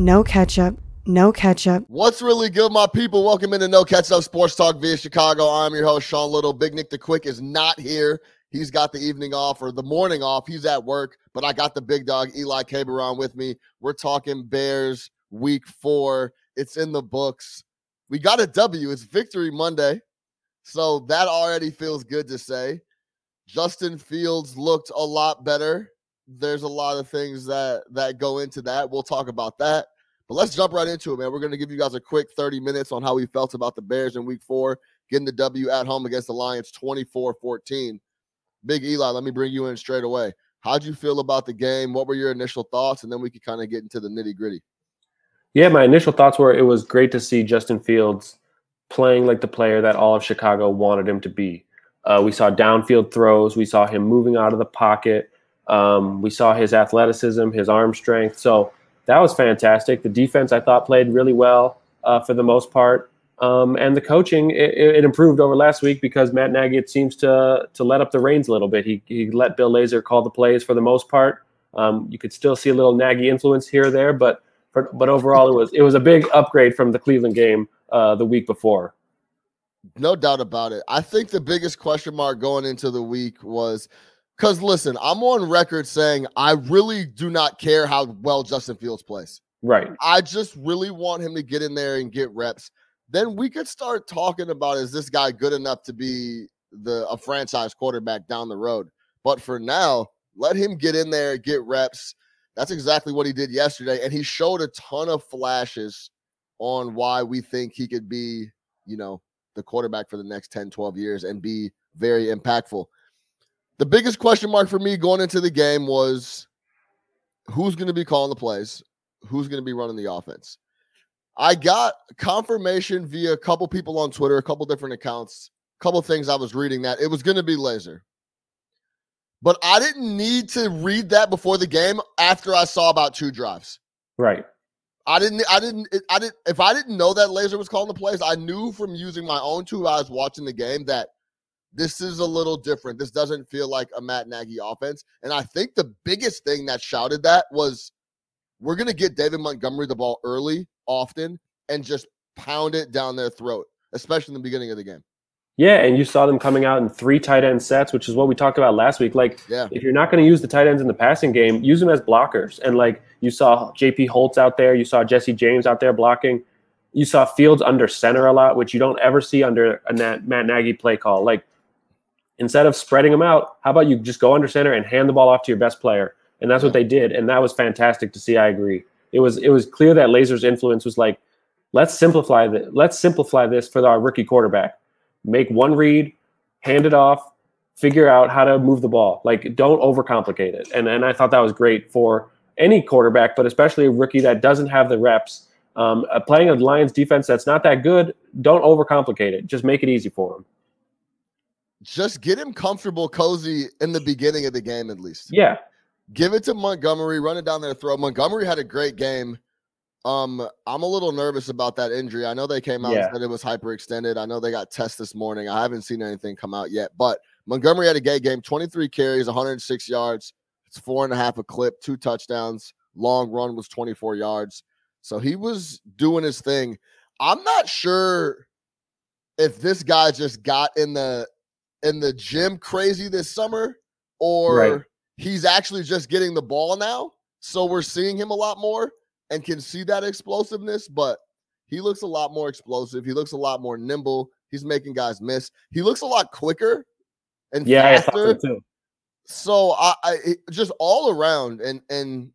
no ketchup, no ketchup. What's really good, my people? Welcome into No Catch Up Sports Talk via Chicago. I'm your host, Sean Little. Big Nick the Quick is not here. He's got the evening off or the morning off. He's at work, but I got the big dog, Eli Caberon, with me. We're talking Bears week four. It's in the books. We got a W. It's Victory Monday. So that already feels good to say. Justin Fields looked a lot better. There's a lot of things that that go into that. We'll talk about that. But let's jump right into it, man. We're going to give you guys a quick 30 minutes on how we felt about the Bears in week four, getting the W at home against the Lions 24 14. Big Eli, let me bring you in straight away. How'd you feel about the game? What were your initial thoughts? And then we could kind of get into the nitty gritty. Yeah, my initial thoughts were it was great to see Justin Fields playing like the player that all of Chicago wanted him to be. Uh, we saw downfield throws. We saw him moving out of the pocket. Um, we saw his athleticism, his arm strength. So that was fantastic. The defense, I thought, played really well uh, for the most part. Um, and the coaching, it, it, improved over last week because Matt Nagy seems to to let up the reins a little bit. He, he let Bill Lazor call the plays for the most part. Um, you could still see a little Nagy influence here or there, but for, but overall, it was it was a big upgrade from the Cleveland game uh, the week before. No doubt about it. I think the biggest question mark going into the week was because listen, I'm on record saying I really do not care how well Justin Fields plays. Right. I just really want him to get in there and get reps. Then we could start talking about is this guy good enough to be the a franchise quarterback down the road. But for now, let him get in there, get reps. That's exactly what he did yesterday. And he showed a ton of flashes on why we think he could be, you know, the quarterback for the next 10, 12 years and be very impactful. The biggest question mark for me going into the game was who's going to be calling the plays, who's going to be running the offense. I got confirmation via a couple people on Twitter, a couple different accounts, a couple things I was reading that it was going to be Lazor. But I didn't need to read that before the game after I saw about two drives. Right. I didn't. I didn't. I didn't. If I didn't know that Lazor was calling the plays, I knew from using my own two eyes watching the game that this is a little different. This doesn't feel like a Matt Nagy offense. And I think the biggest thing that shouted that was we're going to get David Montgomery the ball early, often, and just pound it down their throat, especially in the beginning of the game. Yeah, and you saw them coming out in three tight end sets, which is what we talked about last week. Like, yeah. if you're not going to use the tight ends in the passing game, use them as blockers. And like you saw JP Holtz out there, you saw Jesse James out there blocking. You saw Fields under center a lot, which you don't ever see under a Matt Nagy play call. Like, instead of spreading them out, how about you just go under center and hand the ball off to your best player? And that's what they did, and that was fantastic to see. I agree. It was it was clear that Lazor's influence was like, let's simplify the let's simplify this for our rookie quarterback make one read, hand it off, figure out how to move the ball. Like don't overcomplicate it. And and I thought that was great for any quarterback, but especially a rookie that doesn't have the reps. Um, uh, playing a Lions defense that's not that good, don't overcomplicate it. Just make it easy for him. Just get him comfortable, cozy in the beginning of the game, at least. Yeah. Give it to Montgomery, run it down their throat. Montgomery had a great game. Um, I'm a little nervous about that injury. I know they came out yeah. and said it was hyperextended. I know they got tests this morning. I haven't seen anything come out yet, but Montgomery had a gay game, 23 carries, 106 yards. It's four and a half a clip, two touchdowns. Long run was 24 yards. So he was doing his thing. I'm not sure if this guy just got in the in the gym crazy this summer or right. he's actually just getting the ball now. So we're seeing him a lot more and can see that explosiveness, but he looks a lot more explosive. He looks a lot more nimble. He's making guys miss. He looks a lot quicker and yeah, faster. So, so I, I just all around and and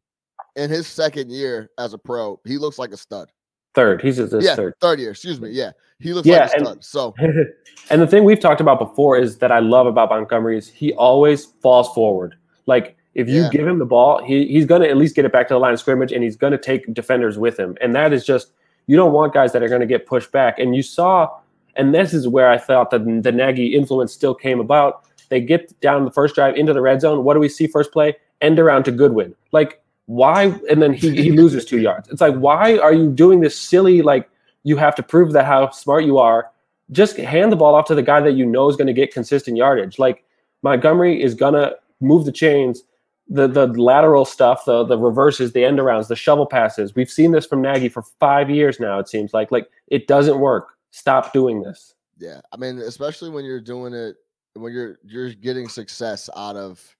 in his second year as a pro, he looks like a stud. Third, he's his yeah, third. Third year, excuse me. Yeah, he looks yeah, like a stud. So, and the thing we've talked about before is that I love about Montgomery is he always falls forward. Like if you yeah. give him the ball, he, he's going to at least get it back to the line of scrimmage and he's going to take defenders with him. And that is just, you don't want guys that are going to get pushed back. And you saw, and this is where I thought that the Nagy influence still came about. They get down the first drive into the red zone. What do we see first play? End around to Goodwin. Like, why? And then he, he loses two yards. It's like, why are you doing this silly, like, you have to prove that how smart you are? Just hand the ball off to the guy that you know is going to get consistent yardage. Like, Montgomery is going to move the chains the the lateral stuff, the the reverses, the end arounds, the shovel passes. We've seen this from Nagy for five years now. It seems like like it doesn't work. Stop doing this. Yeah, I mean, especially when you're doing it when you're you're getting success out of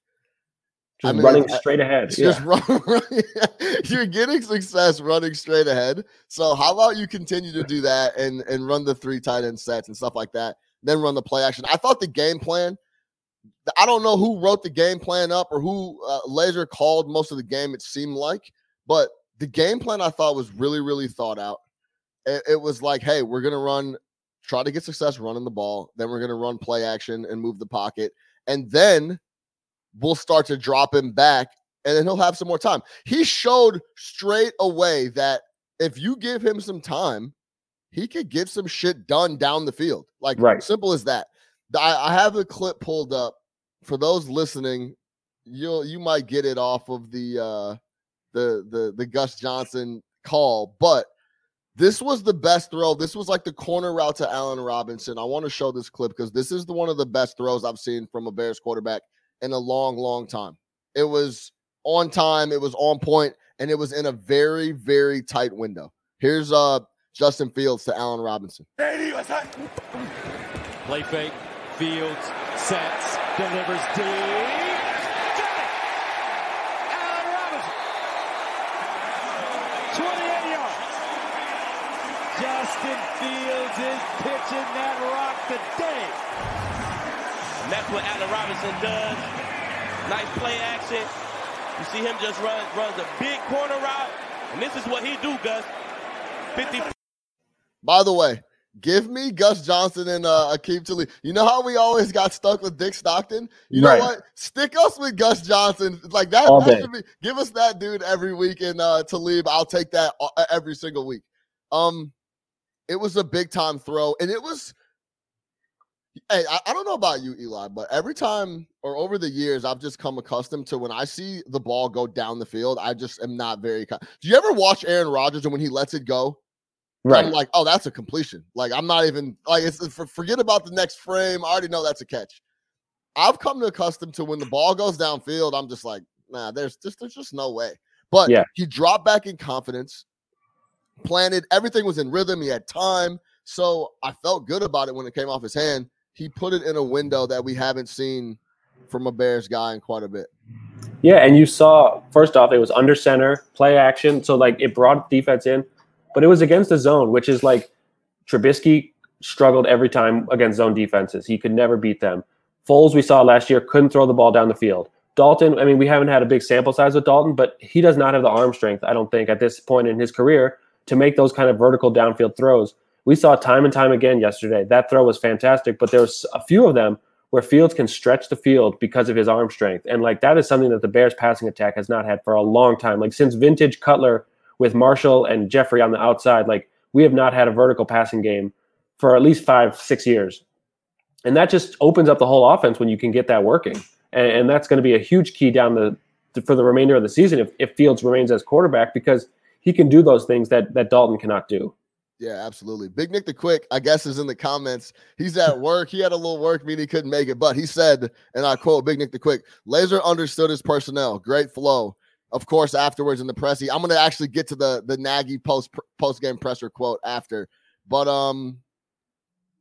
Just I mean, running straight ahead. It's Yeah. Run, run- you're getting success running straight ahead. So how about you continue to do that and and run the three tight end sets and stuff like that, then run the play action. I thought the game plan. I don't know who wrote the game plan up or who uh, Lazor called most of the game. It seemed like, but the game plan I thought was really really thought out. It, it was like, hey, we're gonna run, try to get success running the ball. Then we're gonna run play action and move the pocket, and then we'll start to drop him back and then he'll have some more time. He showed straight away that if you give him some time, he could get some shit done down the field. Like Right. simple as that. I, I have a clip pulled up for those listening. You'll you might get it off of the uh the the the Gus Johnson call, but this was the best throw. This was like the corner route to Allen Robinson. I want to show this clip because this is the one of the best throws I've seen from a Bears quarterback in a long, long time. It was on time, it was on point, and it was in a very, very tight window. Here's uh Justin Fields to Allen Robinson. Play fake. Fields sets, delivers deep. Allen Robinson. 28 yards. Justin Fields is pitching that rock today. And that's what Allen Robinson does. Nice play action. You see him just run runs a big corner route. And this is what he do, Gus. 50 By the way, give me Gus Johnson and uh Aqib Talib. You know how we always got stuck with Dick Stockton? You know Right. what? Stick us with Gus Johnson. Like that, All that day. should be give us that dude every week and uh Talib. I'll take that uh, every single week. Um it was a big time throw, and it was Hey, I, I don't know about you, Eli, but every time or over the years, I've just come accustomed to when I see the ball go down the field, I just am not very. Con- Do you ever watch Aaron Rodgers and when he lets it go, Right. I'm like, oh, that's a completion. Like I'm not even like it's for, forget about the next frame. I already know that's a catch. I've come to accustomed to when the ball goes downfield, I'm just like, nah, there's just there's just no way. But Yeah. he dropped back in confidence, planted, everything was in rhythm. He had time. So I felt good about it when it came off his hand. He put it in a window that we haven't seen from a Bears guy in quite a bit. Yeah, and you saw first off, it was under center, play action, so like it brought defense in, but it was against the zone, which is like Trubisky struggled every time against zone defenses. He could never beat them. Foles, we saw last year, couldn't throw the ball down the field. Dalton, I mean, we haven't had a big sample size with Dalton, but he does not have the arm strength, I don't think, at this point in his career to make those kind of vertical downfield throws. We saw time and time again yesterday. That throw was fantastic, but there's a few of them where Fields can stretch the field because of his arm strength. And like that is something that the Bears passing attack has not had for a long time. Like since vintage Cutler with Marshall and Jeffery on the outside, like we have not had a vertical passing game for at least five, six years. And that just opens up the whole offense when you can get that working. And, and that's going to be a huge key down the for the remainder of the season if, if Fields remains as quarterback because he can do those things that that Dalton cannot do. Yeah, absolutely. Big Nick the Quick, I guess, is in the comments. He's at work. He had a little work meeting, he couldn't make it, but he said, and I quote Big Nick the Quick, Laser understood his personnel. Great flow. Of course, afterwards in the pressy, I'm gonna actually get to the the Nagy post post game presser quote after. But um,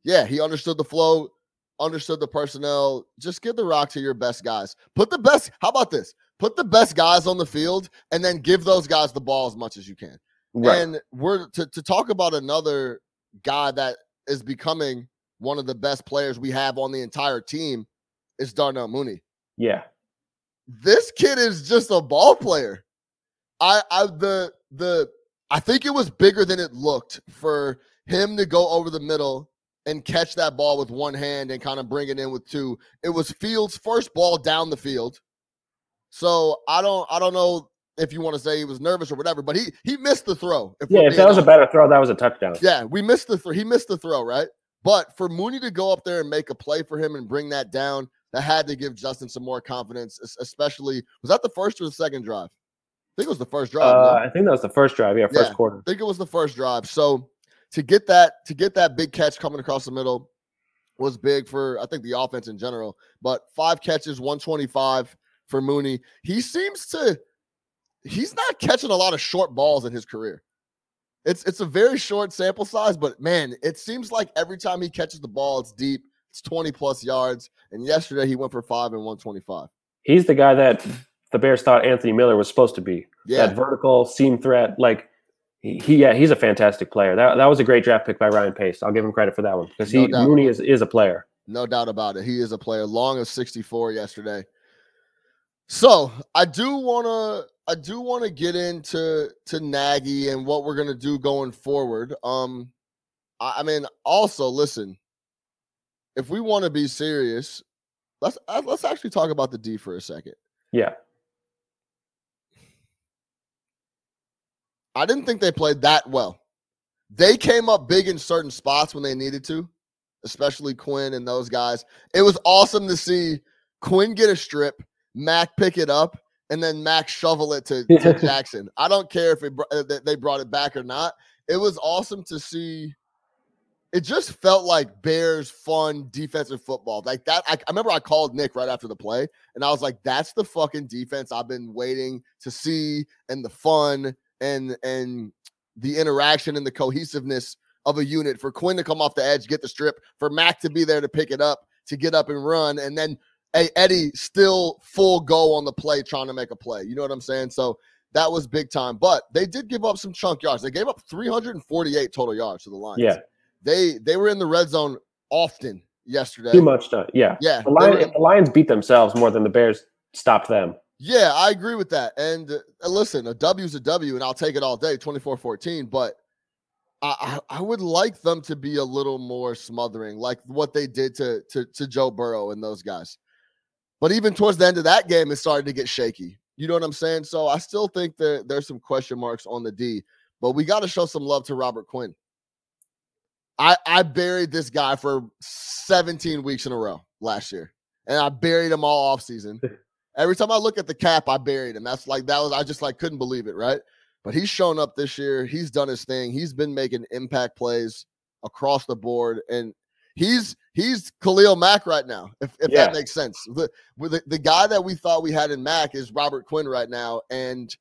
yeah, he understood the flow, understood the personnel. Just give the rock to your best guys. Put the best, how about this? Put the best guys on the field and then give those guys the ball as much as you can. And we're to, to talk about another guy that is becoming one of the best players we have on the entire team is Darnell Mooney. yeah. This kid is just a ball player. I I the the I think it was bigger than it looked for him to go over the middle and catch that ball with one hand and kind of bring it in with two. It was Fields' first ball down the field. So I don't I don't know if you want to say he was nervous or whatever, but he he missed the throw. If Yeah, if that was a better throw, that was a touchdown. Yeah, we missed the throw. He missed the throw, right? But for Mooney to go up there and make a play for him and bring that down, that had to give Justin some more confidence, especially was that the first or the second drive? I think it was the first drive. Uh, I think that was the first drive. Yeah, first Yeah. quarter. I think it was the first drive. So to get that to get that big catch coming across the middle was big for I think the offense in general. But five catches, 125 for Mooney. He seems to he's not catching a lot of short balls in his career. It's it's a very short sample size, but man, it seems like every time he catches the ball, it's deep. It's 20 plus yards. And yesterday he went for five and 125. He's the guy that the Bears thought Anthony Miller was supposed to be. Yeah. That vertical seam threat. Like he, he yeah, he's a fantastic player. That that was a great draft pick by Ryan Pace. I'll give him credit for that one because he No. Mooney is, is a player. No doubt about it. He is a player. Long of 64 yesterday. So I do wanna I do want to get into to Nagy and what we're gonna do going forward. Um I, I mean also listen, if we want to be serious, let's uh, let's actually talk about the D for a second. Yeah. I didn't think they played that well. They came up big in certain spots when they needed to, especially Quinn and those guys. It was awesome to see Quinn get a strip, Mack pick it up, and then Mack shovel it to, to Jackson. I don't care if it, uh, they brought it back or not. It was awesome to see. It just felt like Bears fun defensive football. Like that. I, I remember I called Nick right after the play, and I was like, "That's the fucking defense I've been waiting to see, and the fun and and the interaction and the cohesiveness of a unit for Quinn to come off the edge, get the strip, for Mack to be there to pick it up, to get up and run, and then hey Eddie still full go on the play trying to make a play. You know what I'm saying? So that was big time. But they did give up some chunk yards. They gave up 348 total yards to the Lions. Yeah. They they were in the red zone often yesterday. Too much time. Yeah. Yeah. The, they Lion, were in- the Lions beat themselves more than the Bears stopped them. Yeah, I agree with that. And uh, listen, a W is a W, and I'll take it all day, 24 14. But I, I, I would like them to be a little more smothering, like what they did to, to, to Joe Burrow and those guys. But even towards the end of that game, it started to get shaky. You know what I'm saying? So I still think that there's some question marks on the D, but we got to show some love to Robert Quinn. I, I buried this guy for 17 weeks in a row last year, and I buried him all offseason. Every time I look at the cap, I buried him. That's like that was I just like couldn't believe it, right? But he's shown up this year. He's done his thing. He's been making impact plays across the board, and he's he's Khalil Mack right now. If, if Yeah. that makes sense, the, the the guy that we thought we had in Mack is Robert Quinn right now, and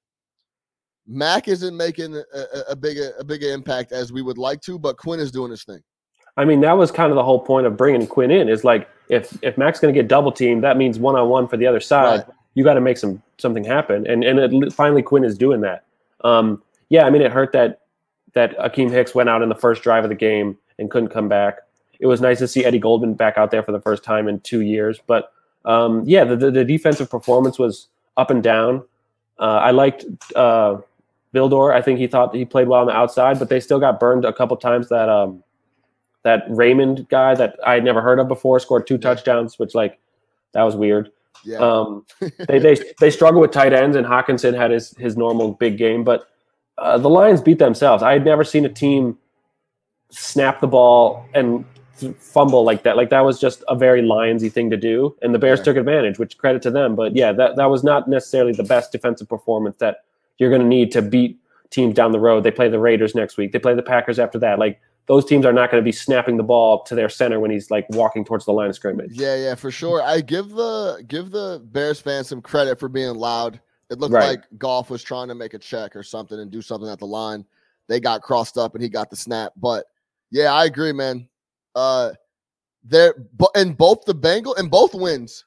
Mack isn't making a, a, a bigger a bigger impact as we would like to, but Quinn is doing his thing. I mean, that was kind of the whole point of bringing Quinn in. Is like if if Mack's going to get double teamed, that means one on one for the other side. Right. You got to make some something happen, and and it, finally Quinn is doing that. Um, yeah, I mean, it hurt that that Akiem Hicks went out in the first drive of the game and couldn't come back. It was nice to see Eddie Goldman back out there for the first time in two years. But um, yeah, the, the the defensive performance was up and down. Uh, I liked uh, Vildor. I think he thought he played well on the outside, but they still got burned a couple times. That um, that Raymond guy that I had never heard of before scored two touchdowns, which like that was weird. Yeah, Um, they they they struggle with tight ends, and Hockenson had his his normal big game, but uh, the Lions beat themselves. I had never seen a team snap the ball and fumble like that. Like that was just a very Lionsy thing to do, and the Bears Yeah. took advantage, which credit to them. But yeah, that that was not necessarily the best defensive performance that you're going to need to beat teams down the road. They play the Raiders next week. They play the Packers after that. Like those teams are not going to be snapping the ball to their center when he's like walking towards the line of scrimmage. Yeah, yeah, for sure. I give the give the Bears fans some credit for being loud. It looked Right. like Goff was trying to make a check or something and do something at the line. They got crossed up and he got the snap. But yeah, I agree, man. Uh there but in both the Bengal in both wins,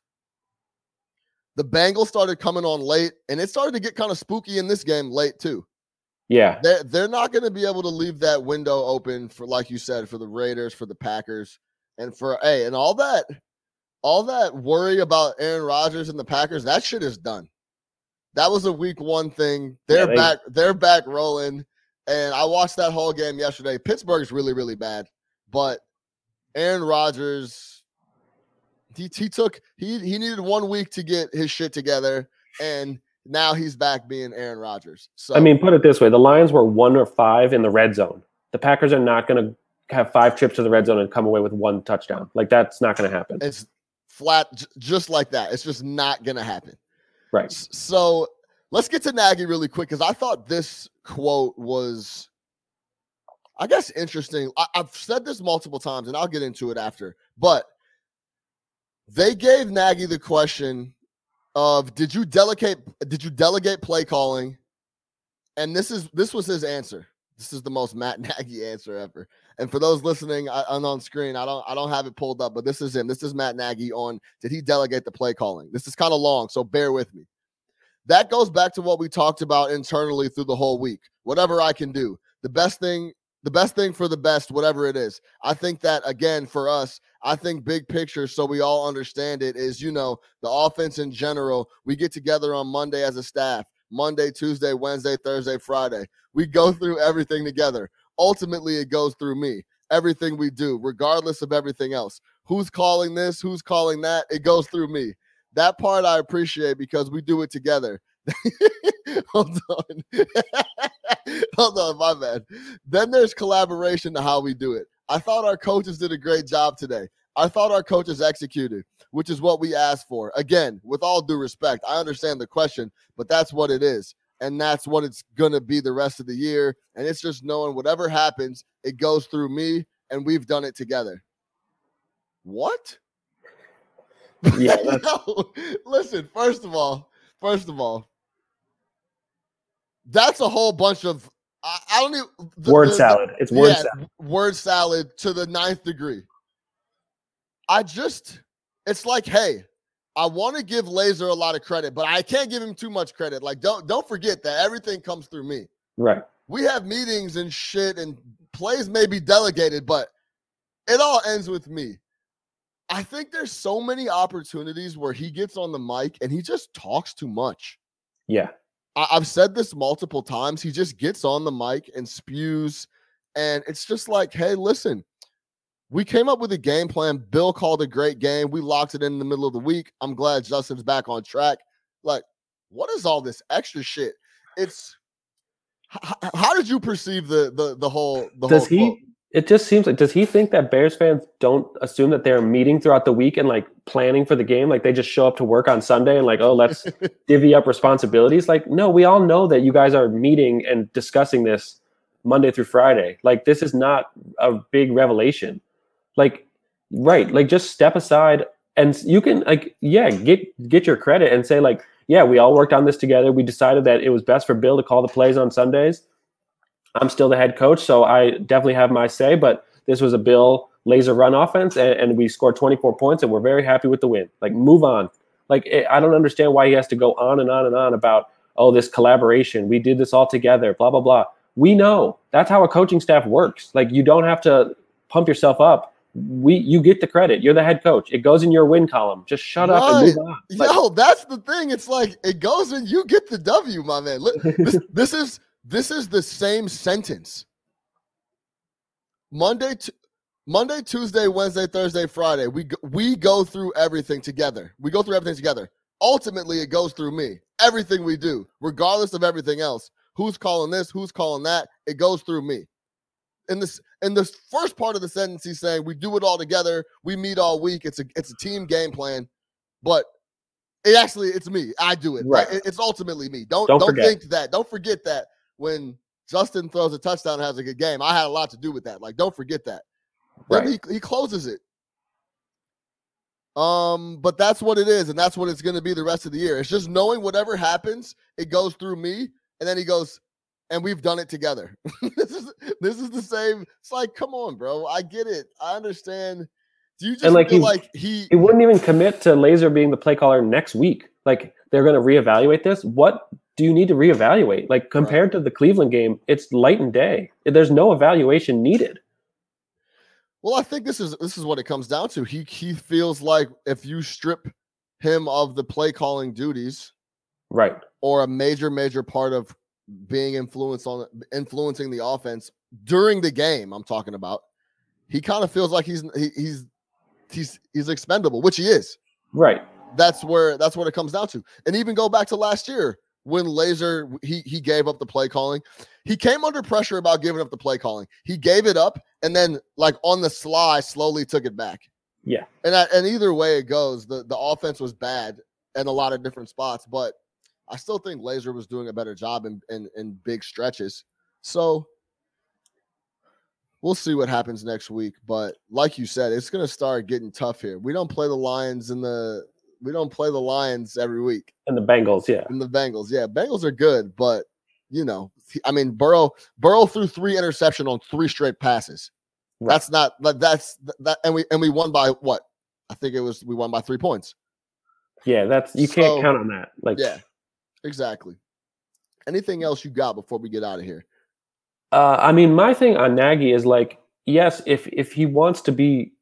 the Bengals started coming on late, and it started to get kind of spooky in this game late too Yeah, they're they're not going to be able to leave that window open for like you said for the Raiders, for the Packers, and for hey, and all that, all that worry about Aaron Rodgers and the Packers. That shit is done. That was a week one thing. They're Yeah, they- back. They're back rolling. And I watched that whole game yesterday. Pittsburgh's really really bad, but Aaron Rodgers, he he took he he needed one week to get his shit together, and now he's back being Aaron Rodgers. So I mean, put it this way: the Lions were one or five in the red zone. The Packers are not going to have five trips to the red zone and come away with one touchdown. Like that's not going to happen. It's flat, j- just like that. It's just not gonna happen. Right. So let's get to Nagy really quick because I thought this quote was, I guess, interesting. I, I've said this multiple times, and I'll get into it after. But they gave Nagy the question of did you delegate did you delegate play calling? And this is this was his answer. This is the most Matt Nagy answer ever. And for those listening I, on on screen, I don't I don't have it pulled up, but this is him. This is Matt Nagy on did he delegate the play calling? This is kind of long, so bear with me. That goes back to what we talked about internally through the whole week. Whatever I can do. The best thing the best thing for the best, whatever it is. I think that again for us, I think big picture, so we all understand it, is you know, the offense in general. We get together on Monday as a staff, Monday, Tuesday, Wednesday, Thursday, Friday. We go through everything together. Ultimately, it goes through me. Everything we do, regardless of everything else. Who's calling this? Who's calling that? It goes through me. That part I appreciate because we do it together. Hold on. Hold on, my bad. Then there's collaboration to how we do it. I thought our coaches did a great job today. I thought our coaches executed, which is what we asked for. Again, with all due respect, I understand the question, but that's what it is. And that's what it's going to be the rest of the year. And it's just knowing whatever happens, it goes through me and we've done it together. What? Yeah, no, listen, first of all, first of all, that's a whole bunch of I, I don't even the- word the- salad. It's word yeah, salad. word salad to the ninth degree. I just, it's like, hey, I want to give Lazor a lot of credit, but I can't give him too much credit. Like, don't don't forget that everything comes through me. Right. We have meetings and shit, and plays may be delegated, but it all ends with me. I think there's so many opportunities where he gets on the mic and he just talks too much. Yeah. I, I've said this multiple times. He just gets on the mic and spews, and it's just like, hey, listen, we came up with a game plan. Bill called a great game. We locked it in the middle of the week. I'm glad Justin's back on track. Like, what is all this extra shit? It's h- h- how did you perceive the the the whole the Does whole he? quote? It just seems like does he think that Bears fans don't assume that they're meeting throughout the week and like planning for the game? Like they just show up to work on Sunday and like, oh, let's divvy up responsibilities. Like, no, we all know that you guys are meeting and discussing this Monday through Friday. Like, this is not a big revelation. Like, right? Like, just step aside and you can like, yeah, get get your credit and say like, yeah, we all worked on this together. We decided that it was best for Bill to call the plays on Sundays. I'm still the head coach, so I definitely have my say. But this was a Bill Lazor run offense, and, and we scored 24 points, and we're very happy with the win. Like, move on. Like, it, I don't understand why he has to go on and on and on about oh this collaboration. We did this all together. Blah blah blah. We know that's how a coaching staff works. Like, you don't have to pump yourself up. We you get the credit. You're the head coach. It goes in your win column. Just shut up and move on. Like, Yo, that's the thing. It's like it goes and you get the W, my man. Look, this, this is this is the same sentence. Monday, t- Monday, Tuesday, Wednesday, Thursday, Friday. We go, we go through everything together. We go through everything together. Ultimately, it goes through me. Everything we do, regardless of everything else. Who's calling this? Who's calling that? It goes through me. In this, in this first part of the sentence, he's saying we do it all together. We meet all week. It's a it's a team game plan, but it actually it's me. I do it. Right. It- it's ultimately me. Don't Don't don't, think that. Don't forget that when Justin throws a touchdown and has a good game, I had a lot to do with that. Like, don't forget that. Then Right. he, he closes it. Um, but that's what it is, and that's what it's gonna be the rest of the year. It's just knowing whatever happens, it goes through me, and then he goes, and we've done it together. this is this is the same. It's like, come on, bro. I get it. I understand. Do you just like, feel like he he wouldn't even commit to Lazor being the play caller next week. Like they're going to reevaluate this. What do you need to reevaluate? Like compared to the Cleveland game, it's light and day. There's no evaluation needed. Well, I think this is this is what it comes down to. He he feels like if you strip him of the play calling duties Right. or a major major part of being influenced on influencing the offense during the game, I'm talking about. He kind of feels like he's he, he's he's he's expendable, which he is. Right. That's where that's what it comes down to. And even go back to last year when Lazor he he gave up the play calling. He came under pressure about giving up the play calling. He gave it up and then like on the sly slowly took it back. Yeah. And I, and either way it goes, the the offense was bad in a lot of different spots, but I still think Lazor was doing a better job in in, in big stretches. So we'll see what happens next week. But like you said, it's gonna start getting tough here. We don't play the Lions in the we don't play the Lions every week And the Bengals, yeah. and the Bengals. Yeah, Bengals are good, but you know, I mean, Burrow Burrow threw three interception on three straight passes. Right. That's not that that's that and we and we won by what? I think it was we won by three points. Yeah, that's you can't So, count on that. Like Yeah, exactly. Anything else you got before we get out of here? Uh, I mean, my thing on Nagy is like, yes, if if he wants to be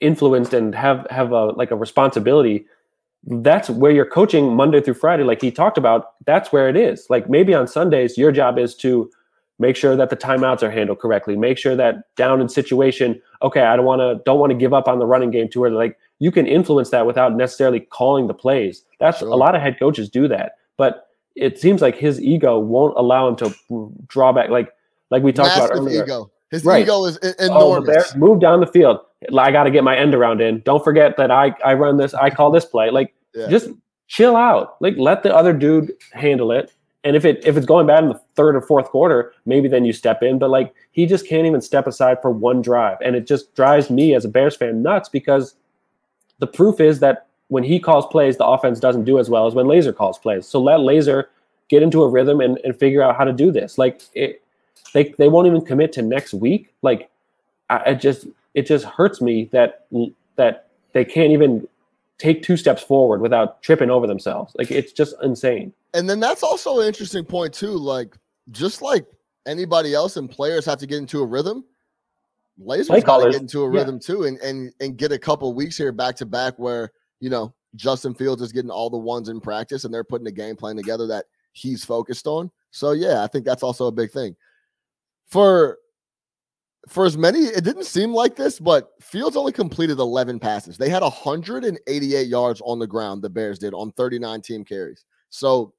influenced and have have a like a responsibility, that's where you're coaching Monday through Friday, like he talked about. That's where it is. Like maybe on Sundays, your job is to make sure that the timeouts are handled correctly. Make sure that down in situation, okay, I don't want to don't want to give up on the running game to where like you can influence that without necessarily calling the plays. That's Sure. a lot of head coaches do that, but it seems like his ego won't allow him to draw back. Like like we talked about earlier. ego. His Right. ego is Oh, enormous. Bears move down the field. I got to get my end around in. Don't forget that I I run this. I call this play. Like Yeah. just chill out. Like let the other dude handle it. And if it if it's going bad in the third or fourth quarter, maybe then you step in. But like he just can't even step aside for one drive, and it just drives me as a Bears fan nuts because the proof is that when he calls plays, the offense doesn't do as well as when Lazor calls plays. So let Lazor get into a rhythm and, and figure out how to do this. Like it, they they won't even commit to next week. Like I, it just it just hurts me that that they can't even take two steps forward without tripping over themselves. Like it's just insane. And then that's also an interesting point too. Like just like anybody else and players have to get into a rhythm. Lazor's got to get into a yeah. rhythm too, and and and get a couple weeks here back to back where you know Justin Fields is getting all the ones in practice, and they're putting a game plan together that he's focused on. So yeah, I think that's also a big thing. For for as many, it didn't seem like this, but Fields only completed 11 passes. They had 188 yards on the ground. The Bears did on 39 team carries. So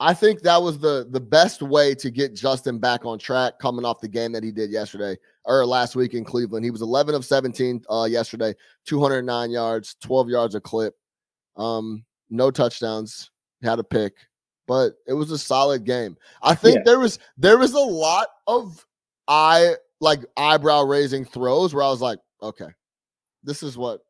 I think that was the the best way to get Justin back on track coming off the game that he did yesterday or last week in Cleveland. He was 11 of 17 uh, yesterday, 209 yards, 12 yards a clip, um, no touchdowns, had a pick, but it was a solid game. I think Yeah. there was there was a lot of eye like eyebrow raising throws where I was like, okay, this is what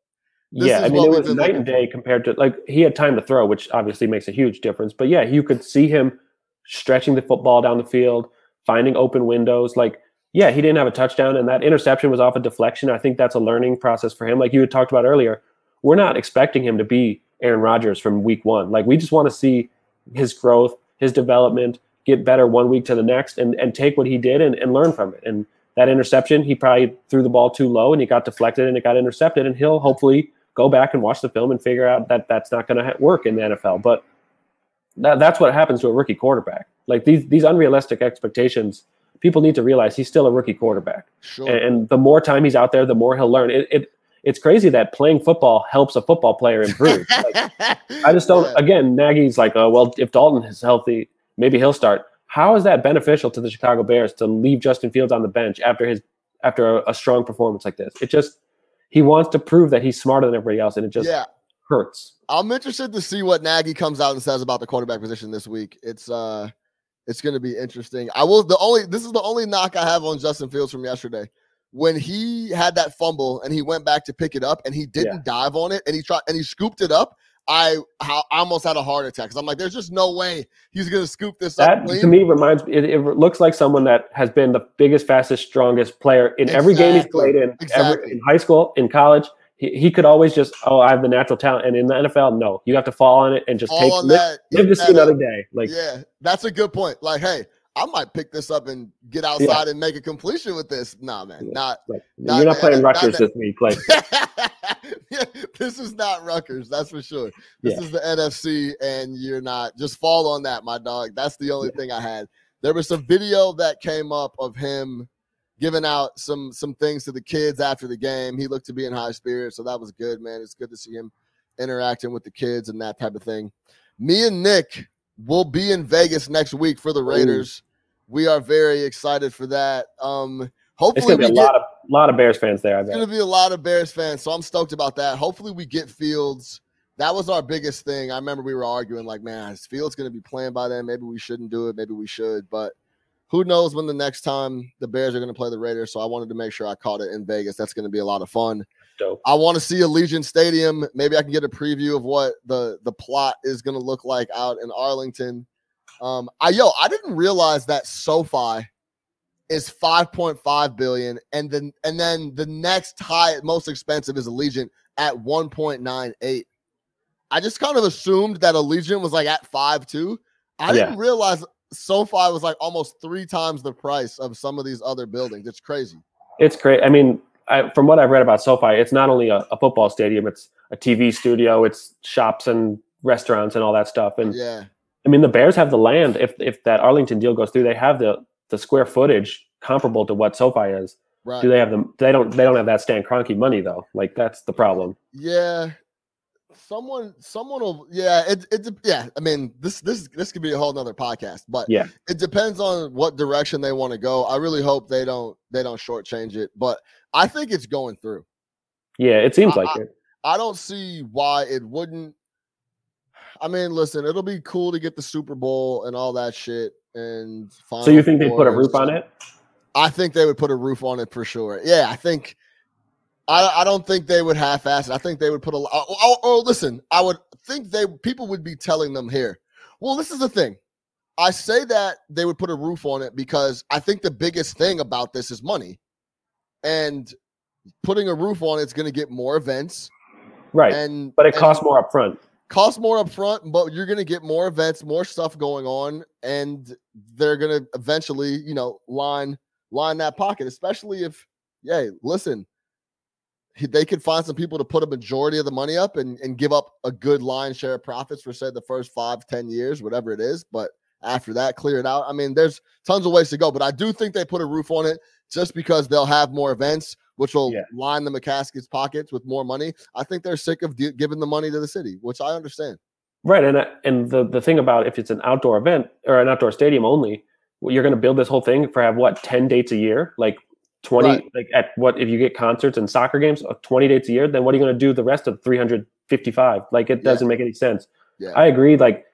This yeah, is I mean it was night looking and day compared to like he had time to throw, which obviously makes a huge difference. But yeah, you could see him stretching the football down the field, finding open windows. Like, yeah, he didn't have a touchdown, and that interception was off a deflection. I think that's a learning process for him. Like you had talked about earlier, we're not expecting him to be Aaron Rodgers from week one. Like we just want to see his growth, his development, get better one week to the next, and and take what he did and, and learn from it. And that interception, he probably threw the ball too low and he got deflected and it got intercepted, and he'll hopefully go back and watch the film and figure out that that's not going to ha- work in the NFL. But that, that's what happens to a rookie quarterback. Like these these unrealistic expectations, people need to realize he's still a rookie quarterback, sure. and, and the more time he's out there, the more he'll learn. It, it it's crazy that playing football helps a football player improve. Like, I just don't. Again, Nagy's like, oh well, if Dalton is healthy, maybe he'll start. How is that beneficial to the Chicago Bears to leave Justin Fields on the bench after his after a, a strong performance like this? It just he wants to prove that he's smarter than everybody else, and it just yeah. hurts. I'm interested to see what Nagy comes out and says about the quarterback position this week. It's uh it's going to be interesting. I will the only this is the only knock I have on Justin Fields from yesterday. When he had that fumble and he went back to pick it up and he didn't dive on it and he tried and he scooped it up, I I almost had a heart attack cuz I'm like there's just no way he's going to scoop this up That clean. to me reminds me. It, it looks like someone that has been the biggest, fastest, strongest player in every game he's played in. Exactly. Every, in high school, in college, he, he could always just, oh, I have the natural talent. And in the NFL, no, you have to fall on it and just All take on live, that. live to see another day. Like, yeah, that's a good point. Like, hey, I might pick this up and get outside and make a completion with this. Nah, man, Yeah. not like Not you're not playing not Rutgers this week. Like, this is not Rutgers, that's for sure. This Yeah. is the NFC, and you're not. Just fall on that, my dog. That's the only thing I had. There was some video that came up of him giving out some some things to the kids after the game. He looked to be in high spirits, so that was good, man. It's good to see him interacting with the kids and that type of thing. Me and Nick will be in Vegas next week for the Raiders. We are very excited for that. Um, it's hopefully to we be a get lot of lot of Bears fans there. I it's going to be a lot of Bears fans, so I'm stoked about that. Hopefully, we get Fields. That was our biggest thing. I remember we were arguing, like, man, is Fields to be playing by then? Maybe we shouldn't do it. Maybe we should. But who knows when the next time the Bears are going to play the Raiders? So I wanted to make sure I caught it in Vegas. That's going to be a lot of fun. Dope. I want to see Allegiant Stadium. Maybe I can get a preview of what the the plot is going to look like out in Arlington. Um, I yo, I didn't realize that SoFi is 5.5 billion, and then and then the next high most expensive is Allegiant at 1.98. I just kind of assumed that Allegiant was like at five too. I Yeah. didn't realize SoFi was like almost three times the price of some of these other buildings. It's crazy. It's great. I mean, I, from what I've read about SoFi, it's not only a, a football stadium; it's a TV studio, it's shops and restaurants and all that stuff. And Yeah. I mean, the Bears have the land. If if that Arlington deal goes through, they have the the square footage comparable to what SoFi is. Right. Do they have them? They don't. They don't have that Stan Kroenke money though. Like that's the problem. Yeah. Someone, someone will, yeah, it, it, yeah. I mean, this, this, this could be a whole nother podcast, but Yeah. it depends on what direction they want to go. I really hope they don't, they don't shortchange it, but I think it's going through. Yeah, it seems I- like it. I don't see why it wouldn't. I mean, listen, it'll be cool to get the Super Bowl and all that shit. And So you think they put a roof on it? I think they would put a roof on it for sure. Yeah, I think. I, I don't think they would half-ass it. I think they would put a. Oh, oh, oh, oh, listen, I would think they people would be telling them here. Well, this is the thing. I say that they would put a roof on it because I think the biggest thing about this is money, and putting a roof on it's going to get more events, Right. and but it and- costs more up front. Costs more up front, but you're going to get more events, more stuff going on, and they're going to eventually, you know, line line that pocket. Especially if, yeah, listen, they could find some people to put a majority of the money up and, and give up a good line share of profits for say the first five, ten years, whatever it is. But after that, clear it out. I mean, there's tons of ways to go, but I do think they put a roof on it just because they'll have more events. Which will Yeah. line the McCaskey's pockets with more money. I think they're sick of di- giving the money to the city, which I understand. Right, and uh, and the the thing about if it's an outdoor event or an outdoor stadium only, you're going to build this whole thing for have what ten dates a year, like twenty, Right. like at what if you get concerts and soccer games, uh, twenty dates a year, then what are you going to do the rest of three hundred fifty five? Like it Yeah. doesn't make any sense. Yeah. I agree. Like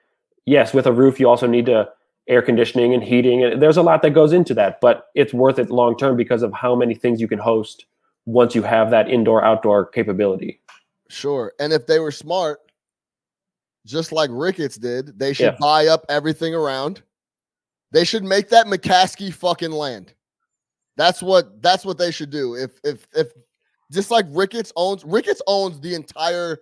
yes, with a roof, you also need to air conditioning and heating, and there's a lot that goes into that, but it's worth it long term because of how many things you can host once you have that indoor outdoor capability. Sure. And if they were smart, just like Ricketts did, they should Yeah. buy up everything around. They should make that McCaskey fucking land. That's what that's what they should do. If if if just like Ricketts owns Ricketts owns the entire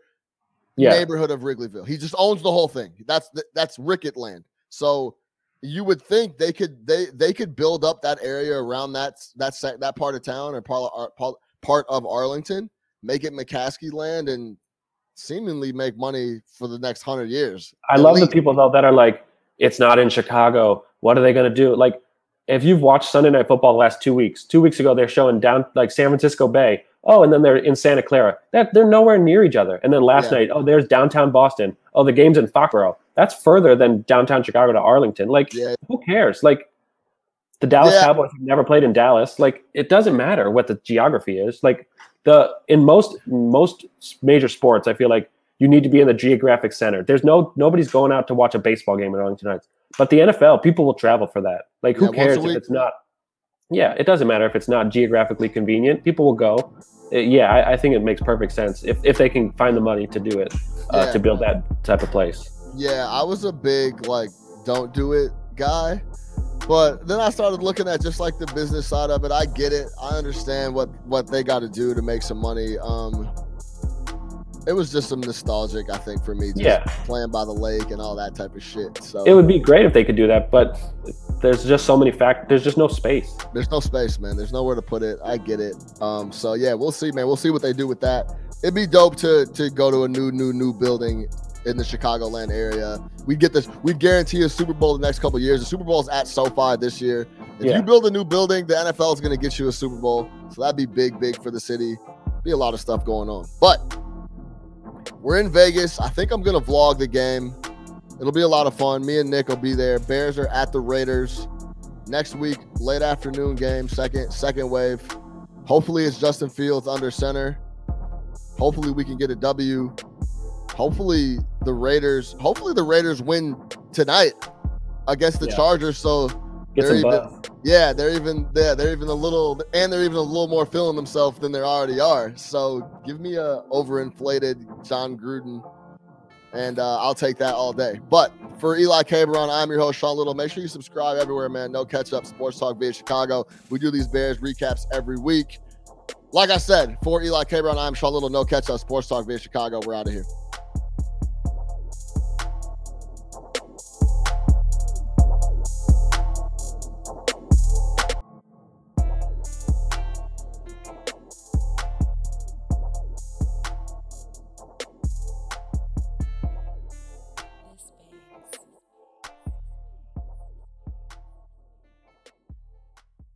Yeah, neighborhood of Wrigleyville. He just owns the whole thing. That's the, that's Rickett land. So you would think they could they they could build up that area around that that that part of town or part of, part part of Arlington, make it McCaskey land, and seemingly make money for the next hundred years. I love the people though that are like, it's not in Chicago. What are they going to do? Like, if you've watched Sunday Night Football the last two weeks, two weeks ago they're showing down like San Francisco Bay. Oh, and then they're in Santa Clara. That they're nowhere near each other. And then last Yeah. night, oh, there's downtown Boston. Oh, the game's in Foxborough. That's further than downtown Chicago to Arlington. Like, Yeah. who cares? Like, the Dallas Yeah. Cowboys have never played in Dallas. Like, it doesn't matter what the geography is. Like, the in most most major sports, I feel like you need to be in the geographic center. There's no nobody's going out to watch a baseball game in Arlington Heights. But the NFL, people will travel for that. Like, who cares if it's not? Yeah, it doesn't matter if it's not geographically convenient. People will go. Uh, yeah, I, I think it makes perfect sense if, if they can find the money to do it uh, Yeah. to build that type of place. Yeah, I was a big like don't do it guy. But then I started looking at just like the business side of it. I get it. I understand what what they got to do to make some money. Um it was just some nostalgic, I think, for me. Just Yeah. playing by the lake and all that type of shit. So It would be great if they could do that, but there's just so many fact. There's just no space. there's no space, man. There's nowhere to put it. I get it. Um, so yeah, we'll see, man. We'll see what they do with that. It'd be dope to to go to a new, new, new building in the Chicagoland area. We'd get this. We'd guarantee a Super Bowl the next couple of years. The Super Bowl is at SoFi this year. If Yeah. you build a new building, the NFL is going to get you a Super Bowl. So that'd be big, big for the city. Be a lot of stuff going on. But we're in Vegas. I think I'm going to vlog the game. It'll be a lot of fun. Me and Nick will be there. Bears are at the Raiders next week, late afternoon game, second second wave. Hopefully it's Justin Fields under center. Hopefully we can get a W. Hopefully the Raiders, hopefully the Raiders win tonight against the Yeah. Chargers so Get They're even-. Yeah, they're even yeah, they're even a little and they're even a little more feeling themselves than they already are. So give me a overinflated Jon Gruden, and uh, I'll take that all day. But for Eli Cabron, I'm your host Sean Little. Make sure you subscribe everywhere, man. No catch up, Sports Talk via Chicago. We do these Bears recaps every week. Like I said, for Eli Cabron, I'm Sean Little. No catch up, Sports Talk via Chicago. We're out of here.